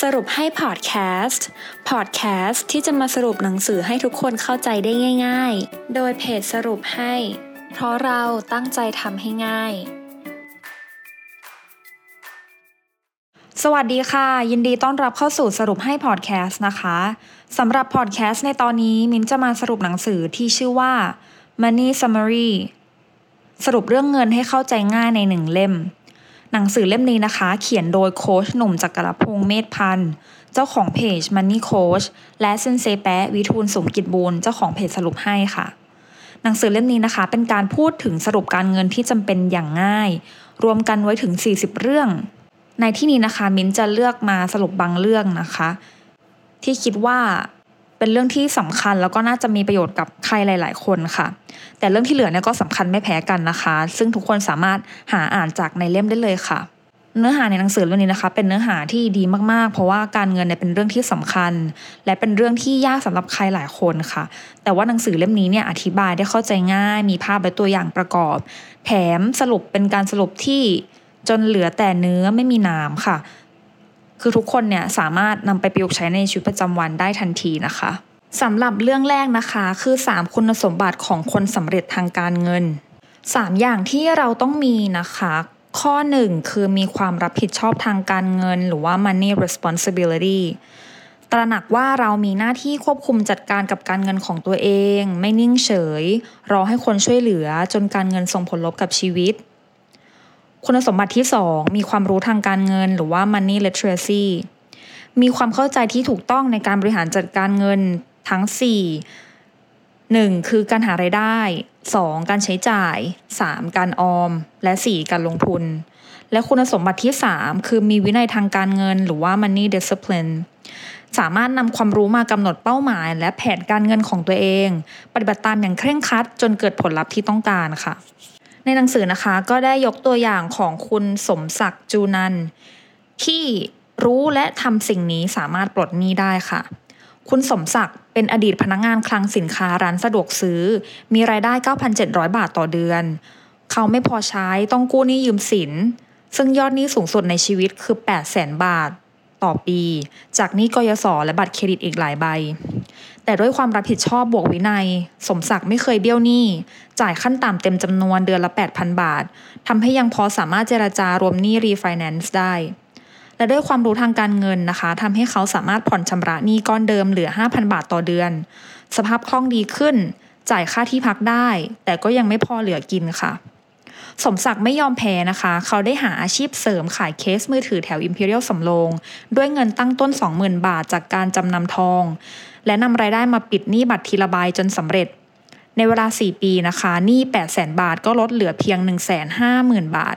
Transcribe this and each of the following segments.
สรุปให้พอดแคสต์ พอดแคสต์ที่จะมาสรุปหนังสือให้ทุกคนเข้าใจได้ง่าย ๆ โดยเพจสรุปให้ เพราะเราตั้งใจทำให้ง่าย สวัสดีค่ะ ยินดีต้อนรับเข้าสู่สรุปให้พอดแคสต์นะคะสำหรับพอดแคสต์ในตอนนี้มินจะมาสรุปหนังสือที่ชื่อว่า Money Summary สรุปเรื่องเงินให้เข้าใจง่ายในหนึ่งเล่ม หนังสือเล่มนี้นะคะ เขียนโดยโค้ชหนุ่มจักรพงศ์เมธพันธ์เจ้าของเพจ Money Coach และเซนเซแปะวิทูลสมกิจบูรณ์เจ้าของเพจสรุปให้ค่ะ หนังสือเล่มนี้นะคะ เป็นการพูดถึงสรุปการเงินที่จำเป็นอย่างง่าย รวมกันไว้ถึง 40 เรื่อง ในที่นี้นะคะ มิ้นจะเลือกมาสรุปบางเรื่องนะคะ ที่คิดว่า เป็นเรื่องที่สำคัญแล้วก็น่าจะมีประโยชน์กับใครหลาย ๆ คนค่ะ แต่เรื่องที่เหลือเนี่ยก็สำคัญไม่แพ้กันนะคะ ซึ่งทุกคนสามารถหาอ่านจากในเล่มได้เลยค่ะ เนื้อหาในหนังสือเล่มนี้นะคะ เป็นเนื้อหาที่ดีมากๆ เพราะว่าการเงินเนี่ยเป็นเรื่องที่สำคัญ และเป็นเรื่องที่ยากสำหรับใครหลายคนค่ะ แต่ว่าหนังสือเล่มนี้เนี่ยอธิบายได้เข้าใจง่าย มีภาพและตัวอย่างประกอบ แถมสรุปเป็นการสรุปที่จนเหลือแต่เนื้อไม่มีน้ำค่ะ คือทุกคนเนี่ยสามารถนำไปประยุกต์ใช้ในชีวิตประจำวันได้ทันทีนะคะสำหรับเรื่องแรกนะคะ คือ 3 คุณสมบัติของคนสำเร็จทางการเงิน 3 อย่างที่เราต้องมีนะคะ ข้อ 1 คือมีความรับผิดชอบทางการเงิน หรือว่า money responsibility ตระหนักว่าเรามีหน้าที่ควบคุมจัดการกับการเงินของตัวเอง ไม่นิ่งเฉย รอให้คนช่วยเหลือจนการเงินส่งผลลบกับชีวิต คุณสมบัติที่ 2 มีความรู้ทางการเงิน หรือว่า money literacy มีความเข้าใจที่ถูกต้องในการบริหารจัดการเงินทั้ง 4 1. คือการหารายได้ 2. การใช้จ่าย 3. การออม และ 4. การลงทุน และคุณสมบัติที่ 3 คือมีวินัยทางการเงิน หรือว่า money discipline สามารถนำความรู้มากำหนดเป้าหมาย และแผนการเงินของตัวเอง ปฏิบัติตามอย่างเคร่งครัด จนเกิดผลลัพธ์ที่ต้องการค่ะ ในหนังสือนะคะ ก็ได้ยกตัวอย่างของคุณสมศักดิ์จูนันที่รู้และทำสิ่งนี้สามารถปลดหนี้ได้ค่ะ คุณสมศักดิ์เป็นอดีตพนักงงานคลังสินค้าร้านสะดวกซื้อ มีรายได้ 9,700 บาทต่อเดือน เขาไม่พอใช้ต้องกู้หนี้ยืมสิน ซึ่งยอดหนี้สูงสุดในชีวิตคือ 800,000 บาท ต่อปี จากหนี้กยศและบัตรเครดิตอีกหลายใบ แต่ด้วยความรับผิดชอบบวกวินัย สมศักดิ์ไม่เคยเบี้ยวหนี้ จ่ายขั้นต่ำเต็มจำนวนเดือนละ 8,000 บาททำให้ยังพอสามารถเจราจารวมหนี้รีไฟแนนซ์ได้ และด้วยความรู้ทางการเงินนะคะทำให้เขาสามารถผ่อนชำระหนี้ก้อนเดิมเหลือ 5,000 บาทต่อเดือน สภาพคล่องดีขึ้น จ่ายค่าที่พักได้ แต่ก็ยังไม่พอเหลือกินค่ะ สมศักดิ์ไม่ยอมแพ้นะคะ เขาได้หาอาชีพเสริมขายเคสมือถือแถว Imperial สำโรง ด้วยเงินตั้งต้น 20,000 บาทจากการจำนำทอง และนำรายได้มาปิดหนี้บัตรทีละใบจนสำเร็จ ในเวลา 4 ปีนะคะหนี้800,000 บาทก็ลดเหลือเพียง 150,000 บาท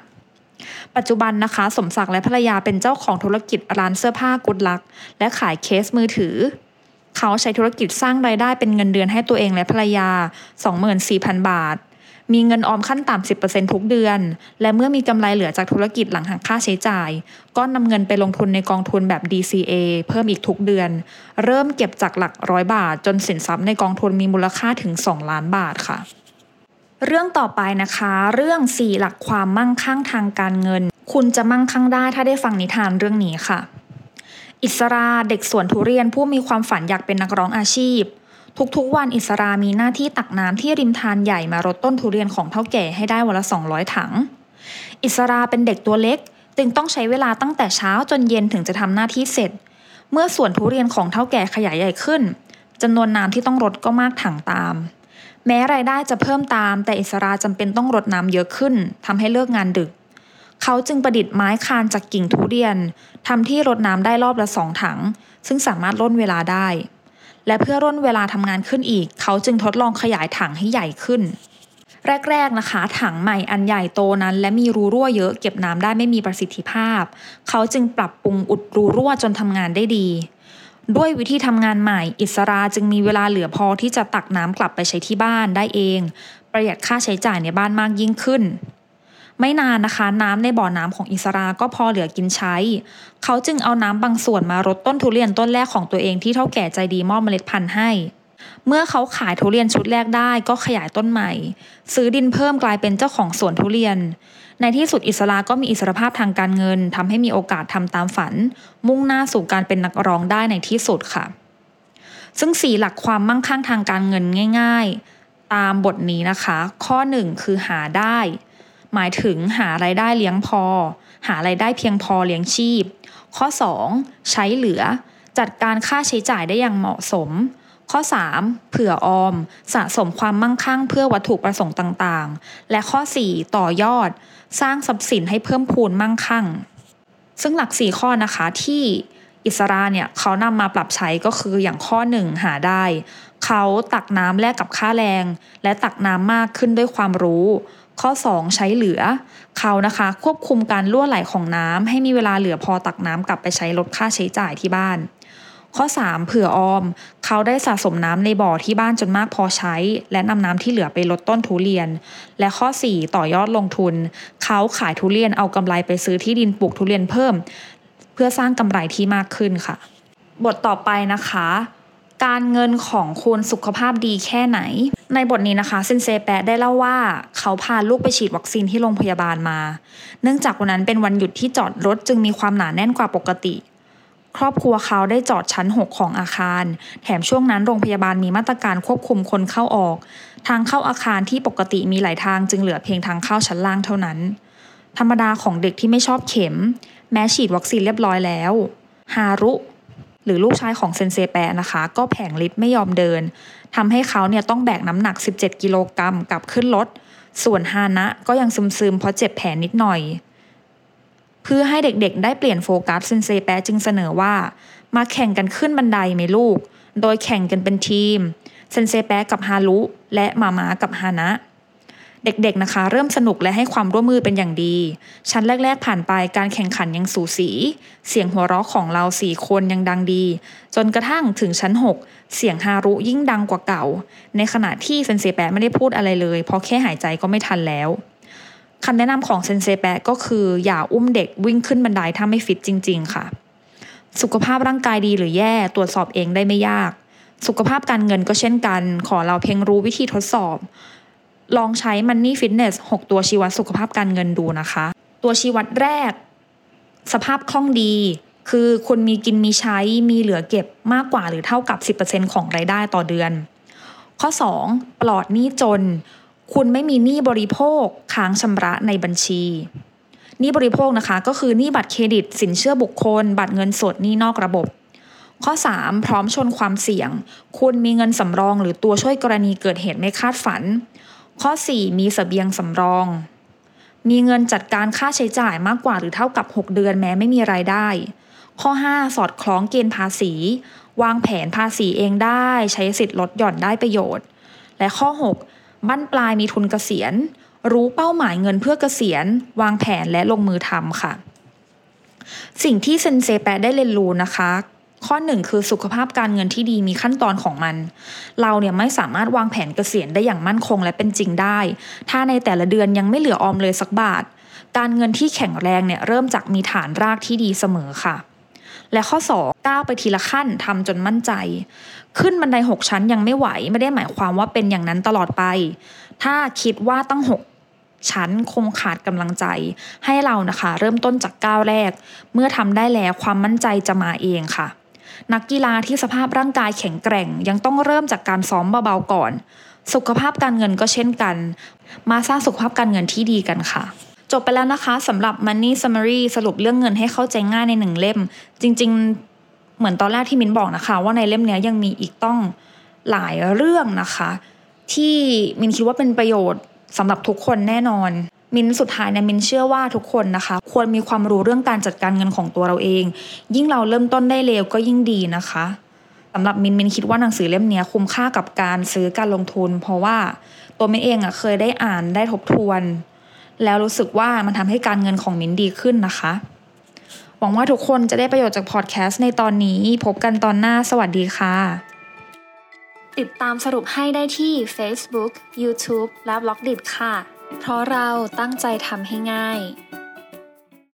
ปัจจุบันนะคะ สมศักดิ์และภรรยาเป็นเจ้าของธุรกิจร้านเสื้อผ้ากุดลัก และขายเคสมือถือ เขาใช้ธุรกิจสร้างรายได้เป็นเงินเดือนให้ตัวเองและภรรยา 24,000 บาท มีเงินออมขั้นต่ำ 10%ทุกเดือน และเมื่อมีกำไรเหลือจากธุรกิจหลังหักค่าใช้จ่าย ก็นำเงินไปลงทุนในกองทุนแบบ DCA เพิ่มอีกทุกเดือน เริ่มเก็บจากหลักร้อยบาท จนสินทรัพย์ในกองทุนมีมูลค่าถึง 2 ล้านบาทค่ะ เรื่องต่อไปนะคะ เรื่องสี่หลักความมั่งคั่งทางการเงิน คุณจะมั่งคั่งได้ถ้าได้ฟังนิทานเรื่องนี้ค่ะอิสราเด็กสวนทุเรียนผู้มีความฝันอยากเป็นนักร้องอาชีพ ทุกๆ วันอิสรามีหน้าที่ตักน้ำที่ริมทานใหญ่มารดต้นทุเรียนของเท่าแก่ให้ได้วันละ 200 ถัง อิสราเป็นเด็กตัวเล็ก จึงต้องใช้เวลาตั้งแต่เช้าจนเย็นถึงจะทำหน้าที่เสร็จ เมื่อสวนทุเรียนของเท่าแก่ขยายใหญ่ขึ้นจำนวนน้ำที่ต้องรดก็มากถังตาม แม้รายได้จะเพิ่มตาม แต่อิสราจำเป็นต้องรดน้ำเยอะขึ้นทำให้เลิกงานดึก เขาจึงประดิษฐ์ไม้คานจากกิ่งทุเรียนทำที่รดน้ำได้รอบละสองถัง ซึ่งสามารถร่นเวลาได้ และเพื่อร่นเวลาทำงานขึ้นอีก เขาจึงทดลองขยายถังให้ใหญ่ขึ้น แรกๆนะคะ ถังใหม่อันใหญ่โตนั้น และมีรูรั่วเยอะเก็บน้ำได้ไม่มีประสิทธิภาพ เขาจึงปรับปรุงอุดรูรั่วจนทำงานได้ดี ด้วยวิธีทำงานใหม่ อิสราจึงมีเวลาเหลือพอที่จะตักน้ำกลับไปใช้ที่บ้านได้เอง ประหยัดค่าใช้จ่ายในบ้านมากยิ่งขึ้น ไม่นานนะคะ น้ำในบ่อน้ำของอิสราก็พอเหลือกินใช้ เขาจึงเอาน้ำบางส่วนมารดต้นทุเรียนต้นแรกของตัวเองที่เท่าแก่ใจดีมอบเมล็ดพันธุ์ให้ เมื่อเขาขายทุเรียนชุดแรกได้ก็ขยายต้นใหม่ ซื้อดินเพิ่มกลายเป็นเจ้าของสวนทุเรียน ในที่สุดอิสราก็มีอิสรภาพทางการเงินทำให้มีโอกาสทำตามฝัน มุ่งหน้าสู่การเป็นนักร้องได้ในที่สุดค่ะ ซึ่งสี่หลักความมั่งคั่งทางการเงินง่าย ๆ ตามบทนี้นะคะ ข้อหนึ่งคือหาได้ หมายถึงหาไรายได้เลี้ยงพอ หาไรายได้เพียงพอเลี้ยงชีพ ข้อ 2 ใช้เหลือ จัดการค่าใช้จ่ายได้อย่างเหมาะสม ข้อ 3 เผื่อออม สะสมความมั่งคั่งเพื่อวัตถุประสงค์ต่างๆ และข้อ 4 ต่อยอด สร้างทรัพย์สินให้เพิ่มพูนมั่งคั่ง ซึ่งหลัก 4 ข้อนะคะที่อิสราเนี่ยเขานำมาปรับใช้ก็คืออย่างข้อ1หาได้ เขาตักน้ำแลกกับค่าแรง และตักน้ำมากขึ้นด้วยความรู้ ข้อ 2 ใช้เหลือ เขานะคะ ควบคุมการล่วไหลของน้ำให้มีเวลาเหลือพอตักน้ำกลับไปใช้ลดค่าใช้จ่ายที่บ้าน ข้อ 3 เผื่อออม เขาได้สะสมน้ำในบ่อที่บ้านจนมากพอใช้ และนำน้ำที่เหลือไปลดต้นทุเรียน และข้อ 4 ต่อยอดลงทุน เขาขายทุเรียนเอากำไรไปซื้อที่ดินปลูกทุเรียนเพิ่ม เพื่อสร้างกำไรที่มากขึ้นค่ะ บทต่อไปนะคะ การเงินของคุณสุขภาพดีแค่ไหน ในบทนี้นะคะซินเซแปะได้เล่าว่าเขาพาลูกไปฉีดวัคซีนที่โรงพยาบาลมา เนื่องจากวันนั้นเป็นวันหยุดที่จอดรถจึงมีความหนาแน่นกว่าปกติ ครอบครัวเขาได้จอดชั้น 6 ของอาคาร แถมช่วงนั้นโรงพยาบาลมีมาตรการควบคุมคนเข้าออก ทางเข้าอาคารที่ปกติมีหลายทางจึงเหลือเพียงทางเข้าชั้นล่างเท่านั้น ธรรมดาของเด็กที่ไม่ชอบเข็ม แม้ฉีดวัคซีนเรียบร้อยแล้วฮารุ ฮารุลูกชายของเซนเซแปะนะคะ ก็แผลงฤทธิ์ไม่ยอมเดินทำให้เขาเนี่ยต้องแบกน้ำหนัก 17 กิโลกรัมกลับขึ้นรถ ส่วนฮานะก็ยังซึมๆเพราะเจ็บแผลนิดหน่อย เพื่อให้เด็กๆ ได้เปลี่ยนโฟกัสเซนเซแปะจึงเสนอว่า มาแข่งกันขึ้นบันไดไหมลูก โดยแข่งกันเป็นทีมเซนเซแปะกับฮารุและมามากับฮานะ เด็กๆนะคะ เริ่มสนุกและให้ความร่วมมือเป็นอย่างดี ชั้นแรก ๆ ผ่านไปการแข่งขันยังสูสี เสียงหัวเราะของเราสี่คนยังดังดี จนกระทั่งถึงชั้น 6 เสียงฮารุยิ่งดังกว่าเก่า ในขณะที่เซนเซแปะไม่ได้พูดอะไรเลยเพราะแค่หายใจก็ไม่ทันแล้วคำแนะนำของเซนเซแปะก็คืออย่าอุ้มเด็กวิ่งขึ้นบันไดถ้าไม่ฟิตจริง ๆ ค่ะ สุขภาพร่างกายดีหรือแย่ตรวจสอบเองได้ไม่ยาก สุขภาพการเงินก็เช่นกัน ขอเราเพียงรู้วิธีทดสอบ ลองใช้ Money Fitness 6 ตัวชี้วัดสุขภาพการเงินดูนะคะ ตัวชี้วัดแรก สภาพคล่องดี คือคุณมีกินมีใช้มีเหลือเก็บมากกว่าหรือเท่ากับ 10%ของรายได้ต่อเดือน ข้อ 2 ปลอดหนี้จน คุณไม่มีหนี้บริโภคค้างชำระในบัญชีหนี้บริโภคนะคะ ก็คือหนี้บัตรเครดิต สินเชื่อบุคคล บัตรเงินสดหนี้นอกระบบข้อ 3 พร้อมชนความเสี่ยง คุณมีเงินสำรองหรือตัวช่วยกรณีเกิดเหตุไม่คาดฝัน ข้อ 4 มีสเสบียงสำรอง มีเงินจัดการค่าใช้จ่ายมากกว่าหรือเท่ากับ 6 เดือนแม้ไม่มีรายได้ ข้อ 5 สอดคล้องเกณฑ์ภาษี วางแผนภาษีเองได้ ใช้สิทธิ์ลดหย่อนได้ประโยชน์ และข้อ 6 บั้นปลายมีทุนเกษียณ รู้เป้าหมายเงินเพื่อเกษียณ วางแผนและลงมือทำค่ะ สิ่งที่เซนเซแปะได้เรียนรู้นะคะ ข้อหนึ่งคือสุขภาพการเงินที่ดีมีขั้นตอนของมัน เราเนี่ยไม่สามารถวางแผนเกษียณได้อย่างมั่นคงและเป็นจริงได้ ถ้าในแต่ละเดือนยังไม่เหลือออมเลยสักบาท การเงินที่แข็งแรงเนี่ยเริ่มจากมีฐานรากที่ดีเสมอค่ะ และข้อ2ก้าวไปทีละขั้นทำจนมั่นใจ ขึ้นบันได6ชั้นยังไม่ไหวไม่ได้หมายความว่าเป็นอย่างนั้นตลอดไป ถ้าคิดว่าตั้ง6ชั้นคงขาดกำลังใจ ให้เรานะคะ เริ่มต้นจากก้าวแรก เมื่อทำได้แล้วความมั่นใจจะมาเองค่ะ นักกีฬาที่สภาพร่างกายแข็งแกร่ง ยังต้องเริ่มจากการซ้อมเบาๆก่อน สุขภาพการเงินก็เช่นกัน มาสร้างสุขภาพการเงินที่ดีกันค่ะ จบไปแล้วนะคะสำหรับ Money Summary สรุปเรื่องเงินให้เข้าใจง่ายในหนึ่งเล่ม จริง ๆ เหมือนตอนแรกที่มินบอกนะคะ ว่าในเล่มนี้ยังมีอีกต้องหลายเรื่องนะคะ ที่มินคิดว่าเป็นประโยชน์สำหรับทุกคนแน่นอน มินสุดท้ายเนี่ยมินเชื่อว่าทุกคนนะคะ ควรมีความรู้เรื่องการจัดการเงินของตัวเราเอง ยิ่งเราเริ่มต้นได้เร็วก็ยิ่งดีนะคะสำหรับมินมินคิดว่าหนังสือเล่มนี้คุ้มค่ากับการซื้อการลงทุน เพราะว่าตัวมินเองอะเคยได้อ่านได้ทบทวน แล้วรู้สึกว่ามันทำให้การเงินของมินดีขึ้นนะคะ หวังว่าทุกคนจะได้ประโยชน์จากพอดแคสต์ในตอนนี้ พบกันตอนหน้าสวัสดีค่ะ ติดตามสรุปให้ได้ที่ Facebook, YouTube และ b ล็อกดิค่ะ เพราะเราตั้งใจทำให้ง่าย